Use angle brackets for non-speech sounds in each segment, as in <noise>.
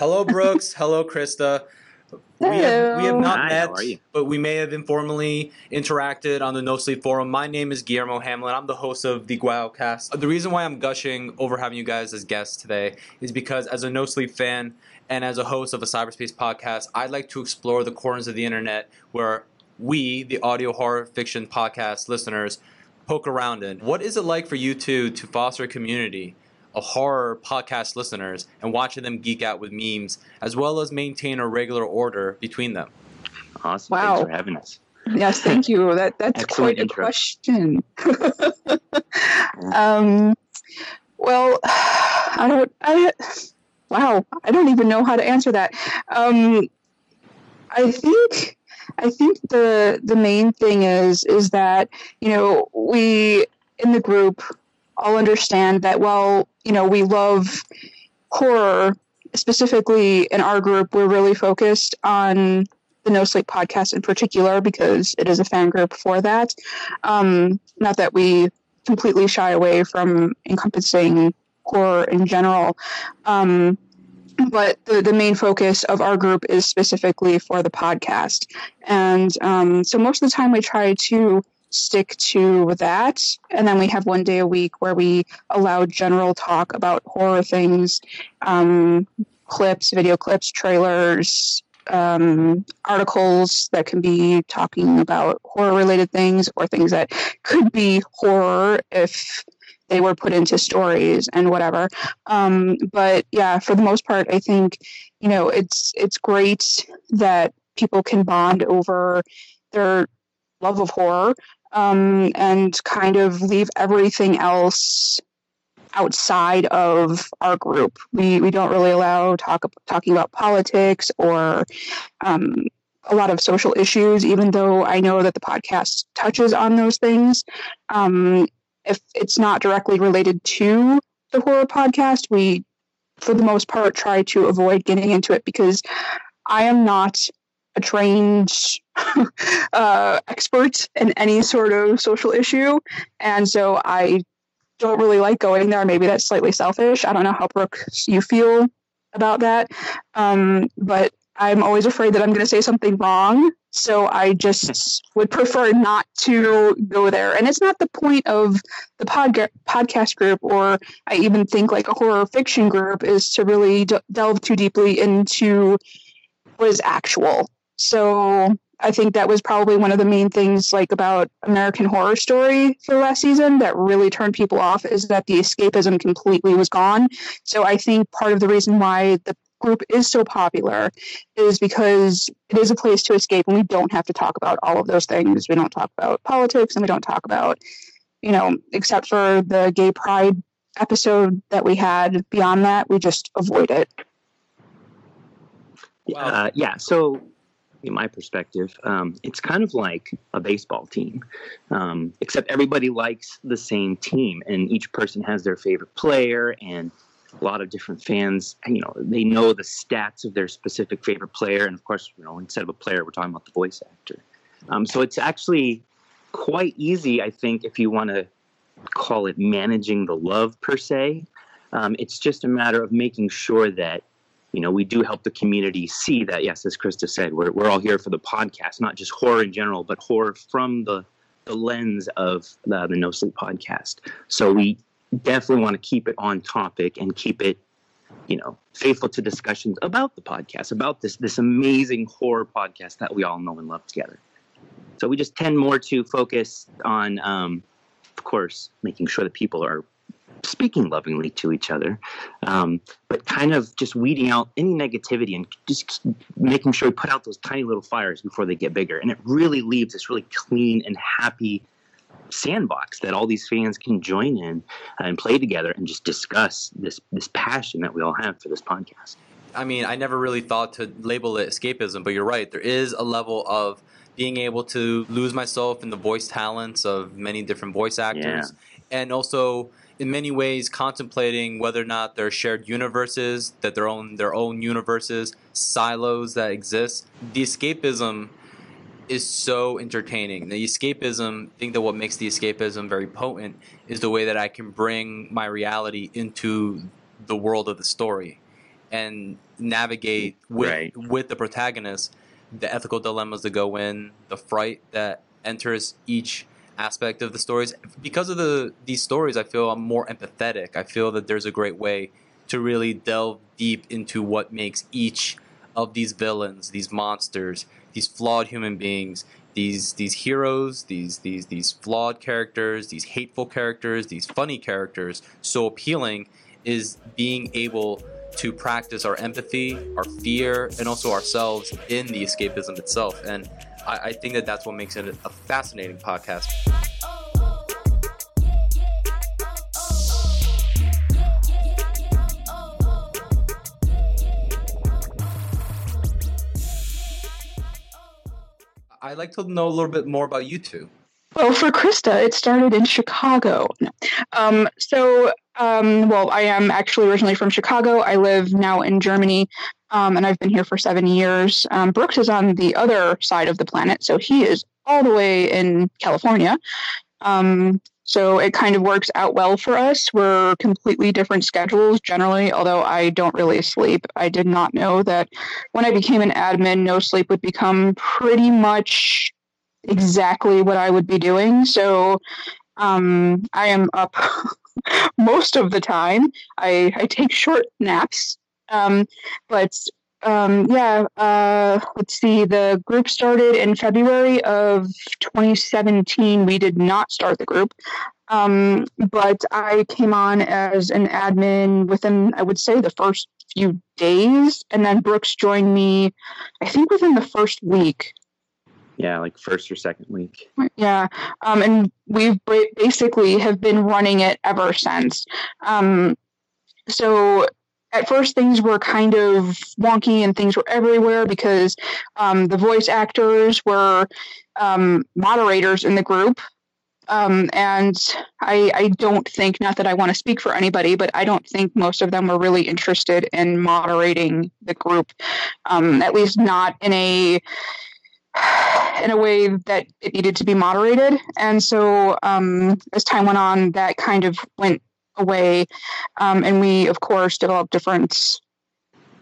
Hello, Brooks. <laughs> Hello, Krista. We have, we have not Hi, met, how are you? but we may have informally interacted on the No Sleep Forum. My name is Guillermo Hamlin. I'm the host of the Guayocast. The reason why I'm gushing over having you guys as guests today is because, as a No Sleep fan and as a host of a cyberspace podcast, I'd like to explore the corners of the internet where we, the audio horror fiction podcast listeners, poke around in. What is it like for you two to foster a community of horror podcast listeners and watching them geek out with memes, as well as maintain a regular order between them? Awesome. Wow. Thanks for having us. Yes, thank you. That that's Excellent quite a intro. question. <laughs> um, well, I don't. I wow. I don't even know how to answer that. Um, I think. I think the the main thing is is that you know we in the group all understand that while you know we love horror specifically in our group we're really focused on the No Sleep podcast in particular because it is a fan group for that. Um, not that we completely shy away from encompassing horror in general. Um, but the, the main focus of our group is specifically for the podcast. And um, so most of the time we try to stick to that. And then we have one day a week where we allow general talk about horror things, um, clips, video clips, trailers, um, articles that can be talking about horror related things or things that could be horror if they were put into stories and whatever. Um, but yeah, for the most part, I think you know it's it's great that people can bond over their love of horror um, and kind of leave everything else outside of our group. We we don't really allow talk talking about politics or um, a lot of social issues, even though I know that the podcast touches on those things. Um, if it's not directly related to the horror podcast, we, for the most part, try to avoid getting into it because I am not a trained <laughs> uh, expert in any sort of social issue. And so I don't really like going there. Maybe that's slightly selfish. I don't know how, Brooke, you feel about that. Um, but I'm always afraid that I'm going to say something wrong. So I just would prefer not to go there. And it's not the point of the podca- podcast group, or I even think like a horror fiction group, is to really delve too deeply into what is actual. So I think that was probably one of the main things like about American Horror Story for last season that really turned people off is that the escapism completely was gone. So I think part of the reason why the group is so popular is because it is a place to escape and we don't have to talk about all of those things. We don't talk about politics and we don't talk about, you know, except for the gay pride episode that we had. Beyond that, we just avoid it. Uh, yeah. So, in my perspective, um, it's kind of like a baseball team, um, except everybody likes the same team, and each person has their favorite player, and a lot of different fans, you know, they know the stats of their specific favorite player, and of course, you know, instead of a player, we're talking about the voice actor. Um, so it's actually quite easy, I think, if you want to call it managing the love per se. Um, it's just a matter of making sure that you know we do help the community see that yes, as Krista said, we're we're all here for the podcast, not just horror in general, but horror from the the lens of the, the No Sleep podcast. So we definitely want to keep it on topic and keep it you know faithful to discussions about the podcast about this this amazing horror podcast that we all know and love together so we just tend more to focus on um, of course making sure that people are speaking lovingly to each other, um, but kind of just weeding out any negativity and just making sure we put out those tiny little fires before they get bigger. And it really leaves this really clean and happy sandbox that all these fans can join in and play together and just discuss this this passion that we all have for this podcast. I mean, I never really thought to label it escapism, but you're right. There is a level of being able to lose myself in the voice talents of many different voice actors, yeah. and also in many ways contemplating whether or not they're shared universes, that their own their own universes, silos that exist. The escapism is so entertaining. The escapism, I think that what makes the escapism very potent is the way that I can bring my reality into the world of the story and navigate with right. with the protagonist the ethical dilemmas that go in, the fright that enters each aspect of the stories. Because of the these stories, I feel I'm more empathetic. I feel that there's a great way to really delve deep into what makes each of these villains, these monsters, these flawed human beings, these these heroes, these these these flawed characters, these hateful characters, these funny characters so appealing is being able to practice our empathy, our fear, and also ourselves in the escapism itself. And I, I think that that's what makes it a fascinating podcast. I'd like to know a little bit more about you two. Well, for Krista, it started in Chicago. Um, so, um, well, I am actually originally from Chicago. I live now in Germany, um, and I've been here for seven years. Um, Brooks is on the other side of the planet, so he is all the way in California. Um, so it kind of works out well for us. We're completely different schedules generally, although I don't really sleep. I did not know that when I became an admin, no sleep would become pretty much exactly what I would be doing. So um, I am up <laughs> most of the time. I, I take short naps. Um, but um, yeah, uh, let's see. The group started in February of 2017. We did not start the group. Um, but I came on as an admin within, I would say, the first few days. And then Brooks joined me, I think, within the first week yeah like first or second week yeah um, and we've basically have been running it ever since um, so at first things were kind of wonky and things were everywhere because um, the voice actors were um, moderators in the group um, and I, I, don't think, not that I want to speak for anybody, but I don't think most of them were really interested in moderating the group, um, at least not in a <sighs> in a way that it needed to be moderated. And so um, as time went on, that kind of went away. Um, and we, of course, developed different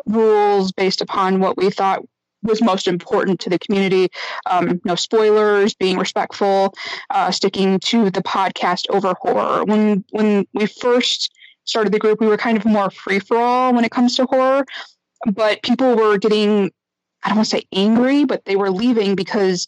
rules based upon what we thought was most important to the community. Um, no spoilers, being respectful, uh, sticking to the podcast over horror. When when we first started the group, we were kind of more free for all when it comes to horror, but people were getting I don't want to say angry, but they were leaving because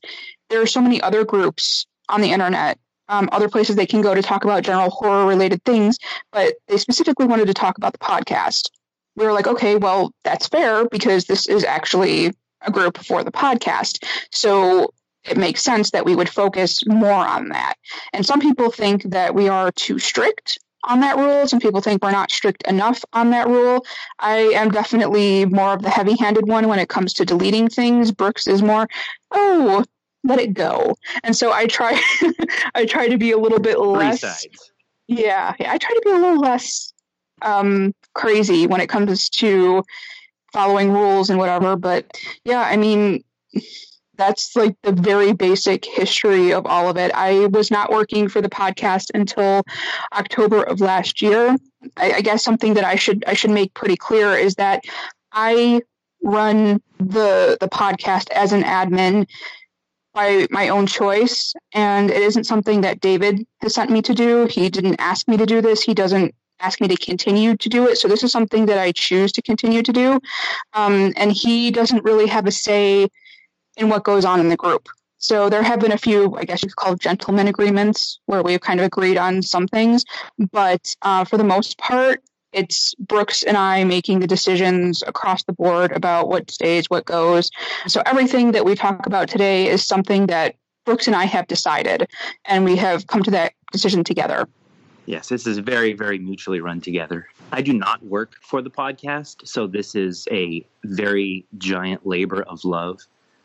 there are so many other groups on the internet, um, other places they can go to talk about general horror related things, but they specifically wanted to talk about the podcast. We were like, okay, well, that's fair because this is actually a group for the podcast. So it makes sense that we would focus more on that. And some people think that we are too strict on that rule. Some people think we're not strict enough on that rule. I am definitely more of the heavy handed one when it comes to deleting things. Brooks is more, oh, let it go. And so I try <laughs> I try to be a little bit less yeah, yeah, I try to be a little less um, crazy when it comes to following rules and whatever. But yeah, I mean that's like the very basic history of all of it. I was not working for the podcast until October of last year. I, I guess something that I should I should make pretty clear is that I run the the podcast as an admin by my own choice and it isn't something that David has sent me to do. He didn't ask me to do this. He doesn't ask me to continue to do it. So this is something that I choose to continue to do. Um, and he doesn't really have a say in what goes on in the group. So there have been a few, I guess you could call gentleman agreements where we've kind of agreed on some things, but uh, for the most part, it's Brooks and I making the decisions across the board about what stays, what goes. So everything that we talk about today is something that Brooks and I have decided, and we have come to that decision together. Yes, this is very, very mutually run together. I do not work for the podcast, so this is a very giant labor of love.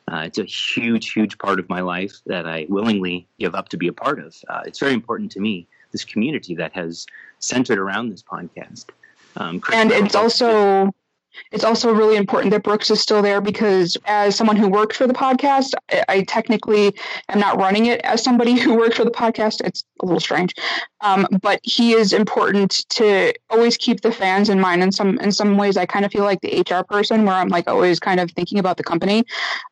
Uh, it's a huge, huge part of my life that I willingly give up to be a part of. Uh, it's very important to me, this community that has centered around this podcast. Um, and it's also it's also really important that Brooks is still there because, as someone who worked for the podcast, I, I technically am not running it as somebody <laughs> who worked for the podcast. It's a little strange, um, but he is important to always keep the fans in mind. In some in some ways, I kind of feel like the HR person, where I'm like always kind of thinking about the company.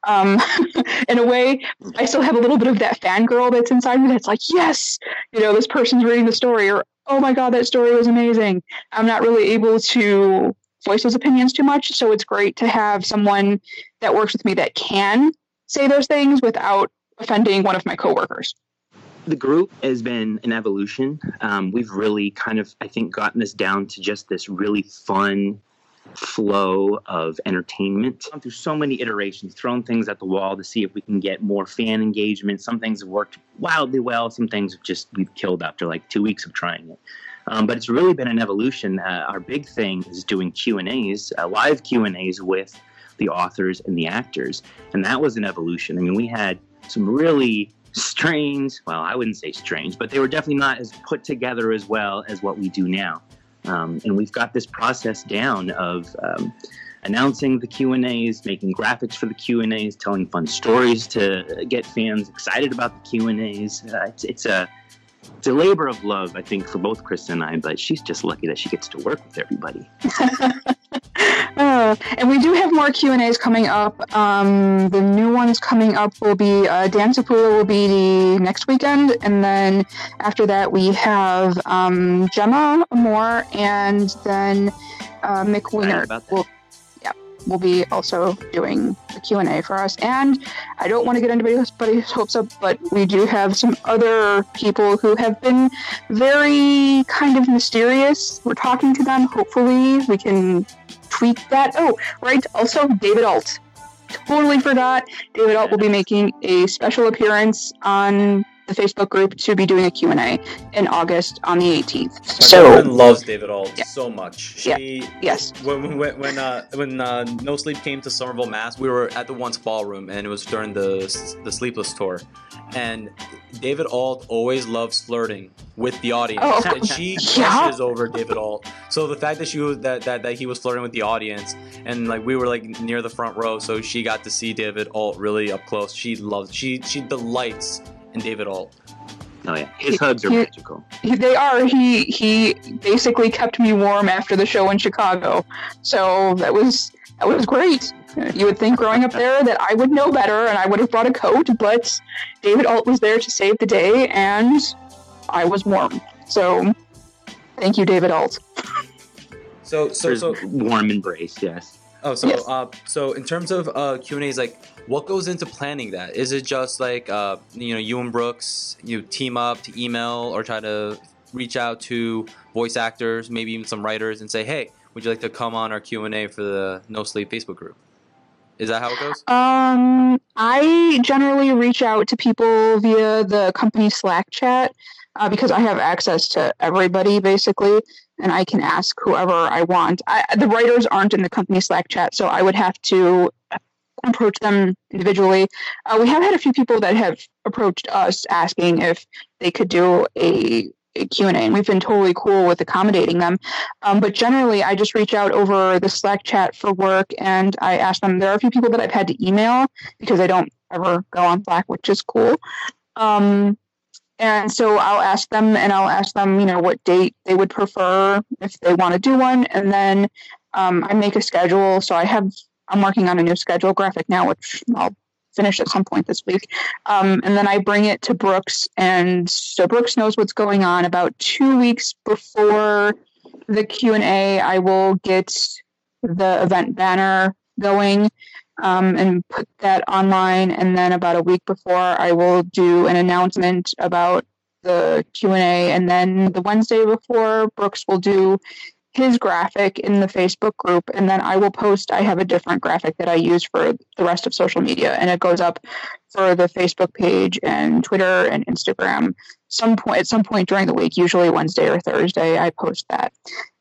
Um, <laughs> in a way, I still have a little bit of that fangirl that's inside me. That's like, yes, you know, this person's reading the story, or oh my god, that story was amazing. I'm not really able to voice those opinions too much. So it's great to have someone that works with me that can say those things without offending one of my coworkers. The group has been an evolution. Um, we've really kind of, I think, gotten this down to just this really fun flow of entertainment. Through so many iterations, thrown things at the wall to see if we can get more fan engagement. Some things have worked wildly well. Some things have just we've killed after like two weeks of trying it. Um, but it's really been an evolution. Uh, our big thing is doing Q and A's, uh, live Q and A's with the authors and the actors, and that was an evolution. I mean, we had some really strange. Well, I wouldn't say strange, but they were definitely not as put together as well as what we do now. Um, and we've got this process down of um, announcing the Q and A's, making graphics for the Q and A's, telling fun stories to get fans excited about the Q and A's. Uh, it's, it's a it's a labor of love, I think, for both Chris and I, but she's just lucky that she gets to work with everybody. <laughs> uh, and we do have more Q and A's coming up. Um, the new ones coming up will be uh, Dan Zappulla will be the next weekend, and then after that we have um, Gemma Moore, and then uh, Mick Wingert will will be also doing a Q&A for us. And I don't want to get anybody's hopes up, but we do have some other people who have been very kind of mysterious. We're talking to them. Hopefully we can that. Oh, right. Also, David Ault. Totally forgot. David Ault will be making a special appearance on the Facebook group to be doing a Q&A in August on the 18th. My so girlfriend loves David Ault yeah. so much. She, yeah. Yes. When when when uh, when uh, No Sleep came to Somerville, Mass, we were at the Once Ballroom, and it was during the the Sleepless tour, and David Ault always loves flirting with the audience, oh, and she crushes yeah. over David Ault. So the fact that she was that, that that he was flirting with the audience, and like we were like near the front row, so she got to see David Ault really up close. She loves she she delights and David Ault. Oh yeah, his hugs are he, magical. They are. He he basically kept me warm after the show in Chicago, so that was that was great. You would think growing up there that I would know better and I would have brought a coat, but David Ault was there to save the day, and I was warm. So thank you, David Ault. So so so warm embrace, yes. Oh, so yes. uh, so in terms of uh, Q and A's, like what goes into planning that? Is it just like uh, you know you and Brooks you team up to email or try to reach out to voice actors, maybe even some writers, and say, hey, would you like to come on our Q and A for the No Sleep Facebook group? Is that how it goes? Um, I generally reach out to people via the company Slack chat uh, because I have access to everybody basically, and I can ask whoever I want. I, the writers aren't in the company Slack chat, so I would have to approach them individually. Uh, we have had a few people that have approached us asking if they could do a, a Q&A, and we've been totally cool with accommodating them. Um, but generally, I just reach out over the Slack chat for work, and I ask them. There are a few people that I've had to email because I don't ever go on Slack, which is cool. Um, and so I'll ask them, and I'll ask them, you know, what date they would prefer if they want to do one, and then um, I make a schedule. So I have I'm working on a new schedule graphic now, which I'll finish at some point this week. Um, and then I bring it to Brooks, and so Brooks knows what's going on. About two weeks before the Q and A, I will get the event banner going, um, and put that online. And then about a week before, I will do an announcement about the Q&A. And then the Wednesday before, Brooks will do his graphic in the Facebook group, and then I will post. I have a different graphic that I use for the rest of social media, and it goes up for the Facebook page and Twitter and Instagram. Some point at some point during the week, usually Wednesday or Thursday, I post that.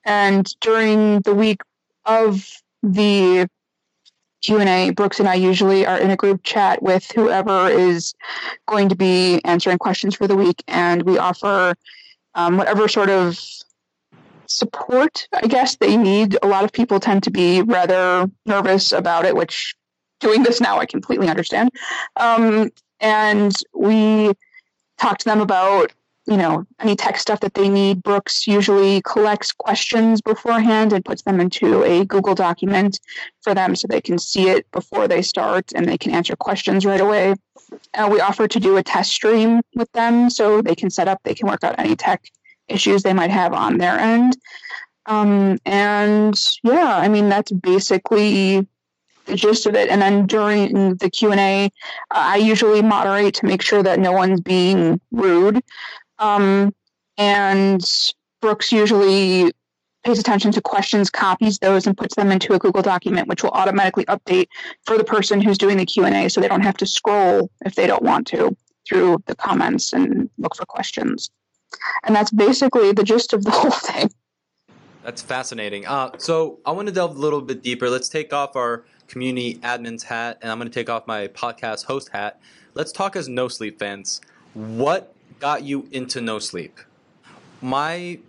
And during the week of the Q&A, Brooks and I usually are in a group chat with whoever is going to be answering questions for the week, and we offer um, whatever sort of support, I guess, they need. A lot of people tend to be rather nervous about it, which doing this now I completely understand. Um, and we talk to them about you know any tech stuff that they need brooks usually collects questions beforehand and puts them into a google document for them so they can see it before they start and they can answer questions right away uh, we offer to do a test stream with them so they can set up they can work out any tech issues they might have on their end. Um, and yeah, I mean that's basically the gist of it. And then during the Q and A, uh, I usually moderate to make sure that no one's being rude. Um, and Brooks usually pays attention to questions, copies those, and puts them into a Google document, which will automatically update for the person who's doing the Q and A, so they don't have to scroll if they don't want to through the comments and look for questions. And that's basically the gist of the <laughs> whole thing. That's fascinating. Uh, so I want to delve a little bit deeper. Let's take off our community admin's hat, and I'm going to take off my podcast host hat. Let's talk as no sleep fans. What got you into no sleep? My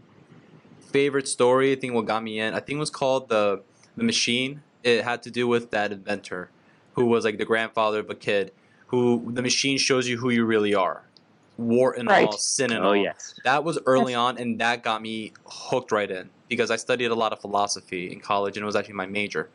favorite story, I think what got me in, I think it was called the the machine. It had to do with that inventor who was like the grandfather of a kid who the machine shows you who you really are war and right. all, sin and oh, all. yes. That was early yes. on, and that got me hooked right in because I studied a lot of philosophy in college, and it was actually my major.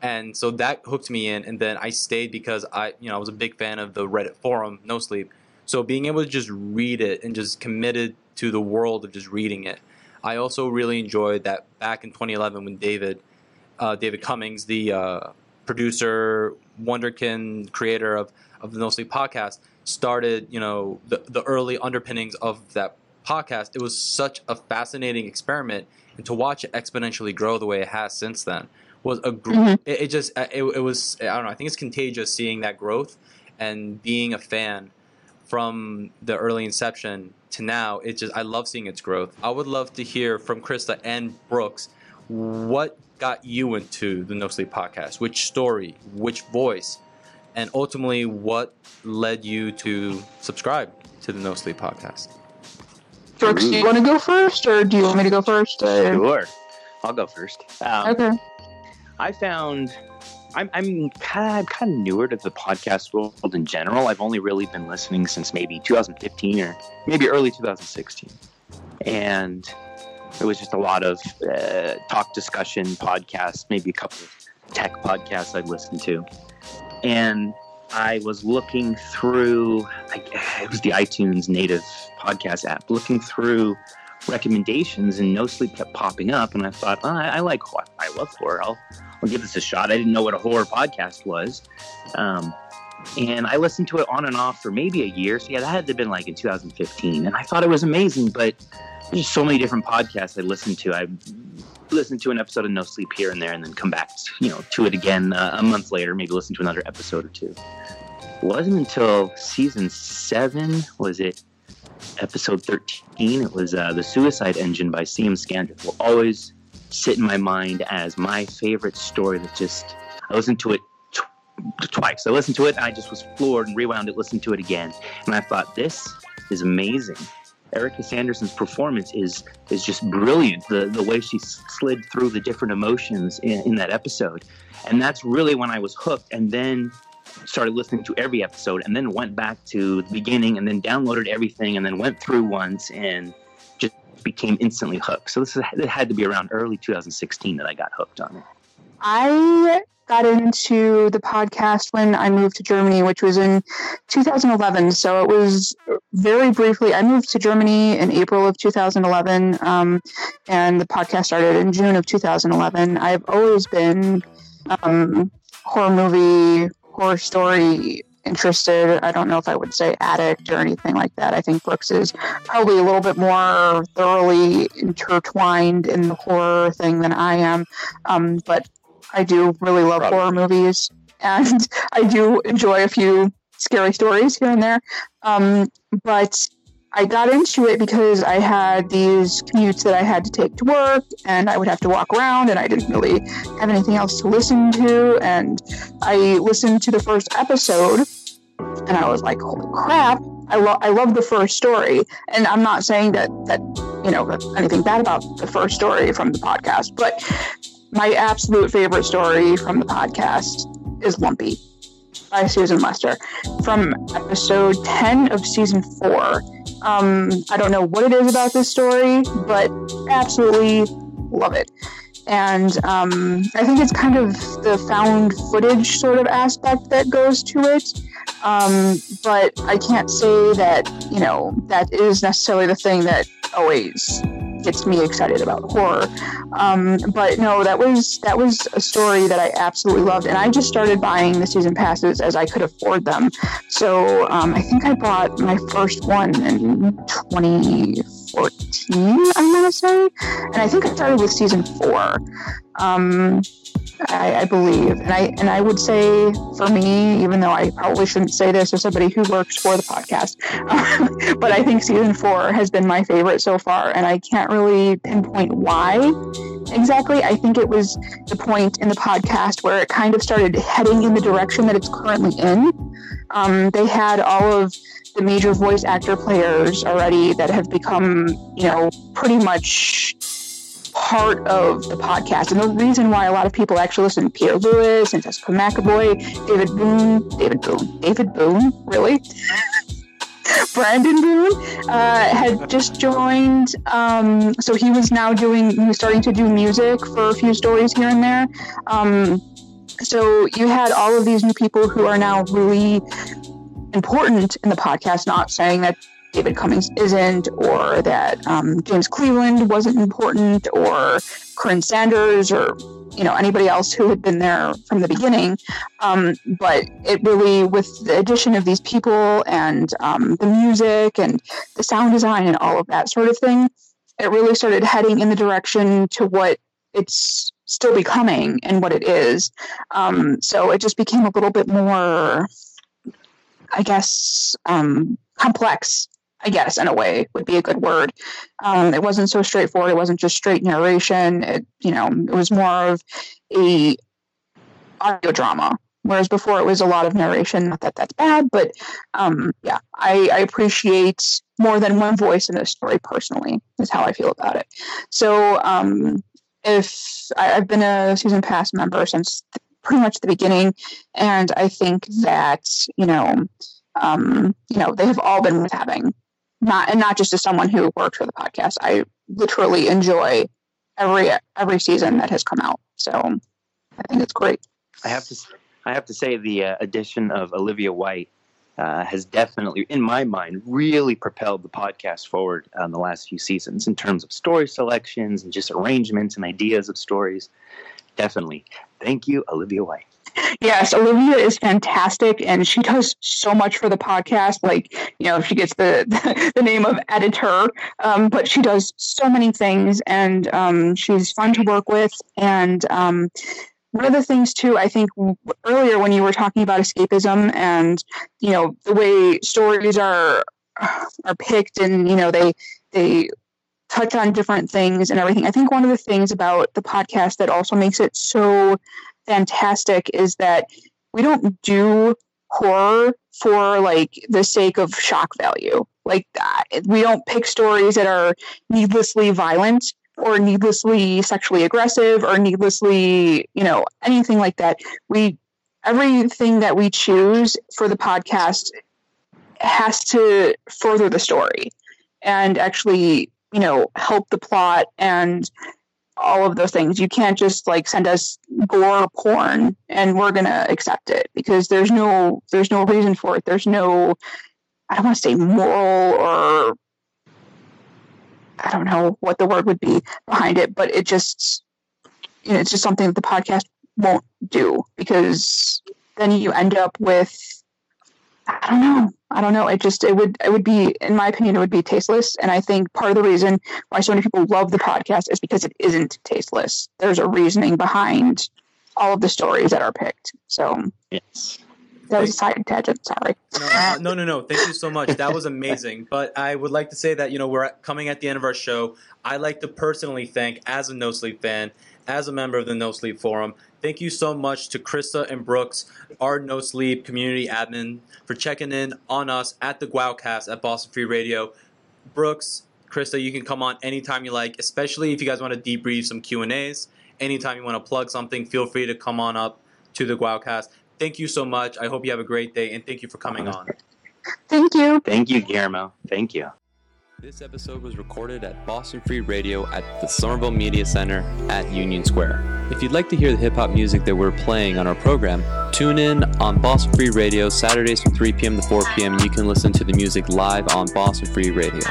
And so that hooked me in, and then I stayed because I, you know, I was a big fan of the Reddit forum, No Sleep. So being able to just read it and just committed to the world of just reading it. I also really enjoyed that back in 2011 when David, uh, David Cummings, the uh, producer, Wonderkin creator of of the No Sleep podcast, started, you know, the, the early underpinnings of that podcast, it was such a fascinating experiment. And to watch it exponentially grow the way it has since then was a gr- mm-hmm. it, it, just it, it was I don't know I think it's contagious seeing that growth and being a fan from the early inception to now it just I love seeing its growth. I would love to hear from Krista and Brooks what got you into the No Sleep podcast? Which story? Which voice? and ultimately what led you to subscribe to the No Sleep podcast? Brooks, do you want to go first, or do you want me to go first? Sure, I'll go first. Um, okay. I found I'm I'm kind of, kind of newer to the podcast world in general. I've only really been listening since maybe 2015 or maybe early 2016, and it was just a lot of uh, talk discussion podcasts, maybe a couple of tech podcasts I'd listened to and I was looking through, it was the iTunes native podcast app, looking through recommendations, and No Sleep kept popping up. And I thought, oh, I, I, like, I love horror. I'll, I'll give this a shot. I didn't know what a horror podcast was. Um, and I listened to it on and off for maybe a year. So, yeah, that had to have been like in 2015. And I thought it was amazing, but there's so many different podcasts I listened to. I listened to an episode of No Sleep here and there, and then come back, you know, to it again uh, a month later. Maybe listen to another episode or two. It wasn't until season seven was it episode thirteen. It was uh, the Suicide Engine by C.M. Scandrick. Will always sit in my mind as my favorite story. That just I listened to it tw- twice. I listened to it, I just was floored, and rewound it, listened to it again, and I thought this is amazing. Erika Sanderson's performance is is just brilliant. The the way she slid through the different emotions in, in that episode, and that's really when I was hooked. And then started listening to every episode, and then went back to the beginning, and then downloaded everything, and then went through once, and became instantly hooked. So this is, it had to be around early 2016 that I got hooked on it. I got into the podcast when I moved to Germany, which was in 2011. So it was very briefly. I moved to Germany in April of 2011, um, and the podcast started in June of 2011. I've always been um, horror movie, horror story interested. I don't know if I would say addict or anything like that. I think Brooks is probably a little bit more thoroughly intertwined in the horror thing than I am. Um, but I do really love Probably. horror movies, <laughs> and I do enjoy a few scary stories here and there. Um, but I got into it because I had these commutes that I had to take to work, and I would have to walk around, and I didn't really have anything else to listen to. And I listened to the first episode, and I was like, "Holy crap!" I love I love the first story, and I'm not saying that that you know anything bad about the first story from the podcast, but my absolute favorite story from the podcast is Lumpy by Susan Lester from episode 10 of season 4. Um, I don't know what it is about this story, but absolutely love it. And um, I think it's kind of the found footage sort of aspect that goes to it. Um, but I can't say that, you know, that is necessarily the thing that always gets me excited about horror. Um, but no, that was that was a story that I absolutely loved, and I just started buying the season passes as I could afford them. So um, I think I bought my first one in 2014, I'm gonna say, and I think I started with season four. Um, I, I believe, and I and I would say for me, even though I probably shouldn't say this as somebody who works for the podcast, <laughs> but I think season four has been my favorite so far, and I can't really pinpoint why exactly. I think it was the point in the podcast where it kind of started heading in the direction that it's currently in. Um, they had all of the major voice actor players already that have become, you know, pretty much part of the podcast. And the reason why a lot of people actually listen to Pierre Lewis and Jessica McEvoy, David Boone, David Boone, David Boone, really? <laughs> Brandon Boone uh, had just joined. Um, so he was now doing, he was starting to do music for a few stories here and there. Um, so you had all of these new people who are now really important in the podcast, not saying that David Cummings isn't, or that um, James Cleveland wasn't important, or Corinne Sanders, or you know anybody else who had been there from the beginning. Um, but it really, with the addition of these people and um, the music and the sound design and all of that sort of thing, it really started heading in the direction to what it's still becoming and what it is. Um, so it just became a little bit more, I guess, um, complex. I guess in a way would be a good word. Um, it wasn't so straightforward. It wasn't just straight narration. It, you know, it was more of a audio drama. Whereas before it was a lot of narration. Not that that's bad, but um, yeah, I, I appreciate more than one voice in this story. Personally, is how I feel about it. So um, if I, I've been a season pass member since pretty much the beginning, and I think that you know, um, you know, they have all been worth having. Not and not just as someone who worked for the podcast. I literally enjoy every every season that has come out. So I think it's great. I have to, I have to say, the uh, addition of Olivia White uh, has definitely, in my mind, really propelled the podcast forward on the last few seasons in terms of story selections and just arrangements and ideas of stories. Definitely, thank you, Olivia White. Yes, Olivia is fantastic, and she does so much for the podcast. Like, you know, she gets the <laughs> the name of editor, um, but she does so many things, and um, she's fun to work with. And um, one of the things too, I think earlier when you were talking about escapism and you know the way stories are are picked, and you know they they touch on different things and everything. I think one of the things about the podcast that also makes it so fantastic is that we don't do horror for like the sake of shock value. Like that. We don't pick stories that are needlessly violent or needlessly sexually aggressive or needlessly, you know, anything like that. We everything that we choose for the podcast has to further the story and actually, you know, help the plot and all of those things. You can't just like send us gore porn and we're gonna accept it because there's no there's no reason for it. There's no I don't want to say moral or I don't know what the word would be behind it, but it just you know it's just something that the podcast won't do because then you end up with I don't know. I don't know. It just it would it would be in my opinion it would be tasteless and I think part of the reason why so many people love the podcast is because it isn't tasteless. There's a reasoning behind all of the stories that are picked. So Yes. that was a side tangent, sorry. No, uh, no, no, no. Thank you so much. That was amazing. But I would like to say that you know we're coming at the end of our show. I like to personally thank, as a No Sleep fan, as a member of the No Sleep Forum, thank you so much to Krista and Brooks, our No Sleep community admin, for checking in on us at the Guowcast at Boston Free Radio. Brooks, Krista, you can come on anytime you like, especially if you guys want to debrief some Q and A's. Anytime you want to plug something, feel free to come on up to the Guowcast. Thank you so much. I hope you have a great day, and thank you for coming on. Thank you. Thank you, Guillermo. Thank you. This episode was recorded at Boston Free Radio at the Somerville Media Center at Union Square. If you'd like to hear the hip hop music that we're playing on our program, tune in on Boston Free Radio Saturdays from 3 p.m. to 4 p.m. you can listen to the music live on Boston Free Radio.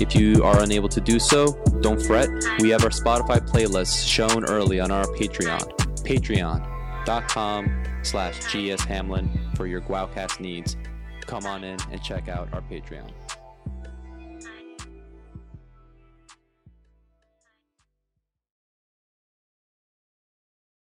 If you are unable to do so, don't fret. We have our Spotify playlist shown early on our Patreon. Patreon.com slash GS Hamlin for your Guowcast needs. Come on in and check out our Patreon.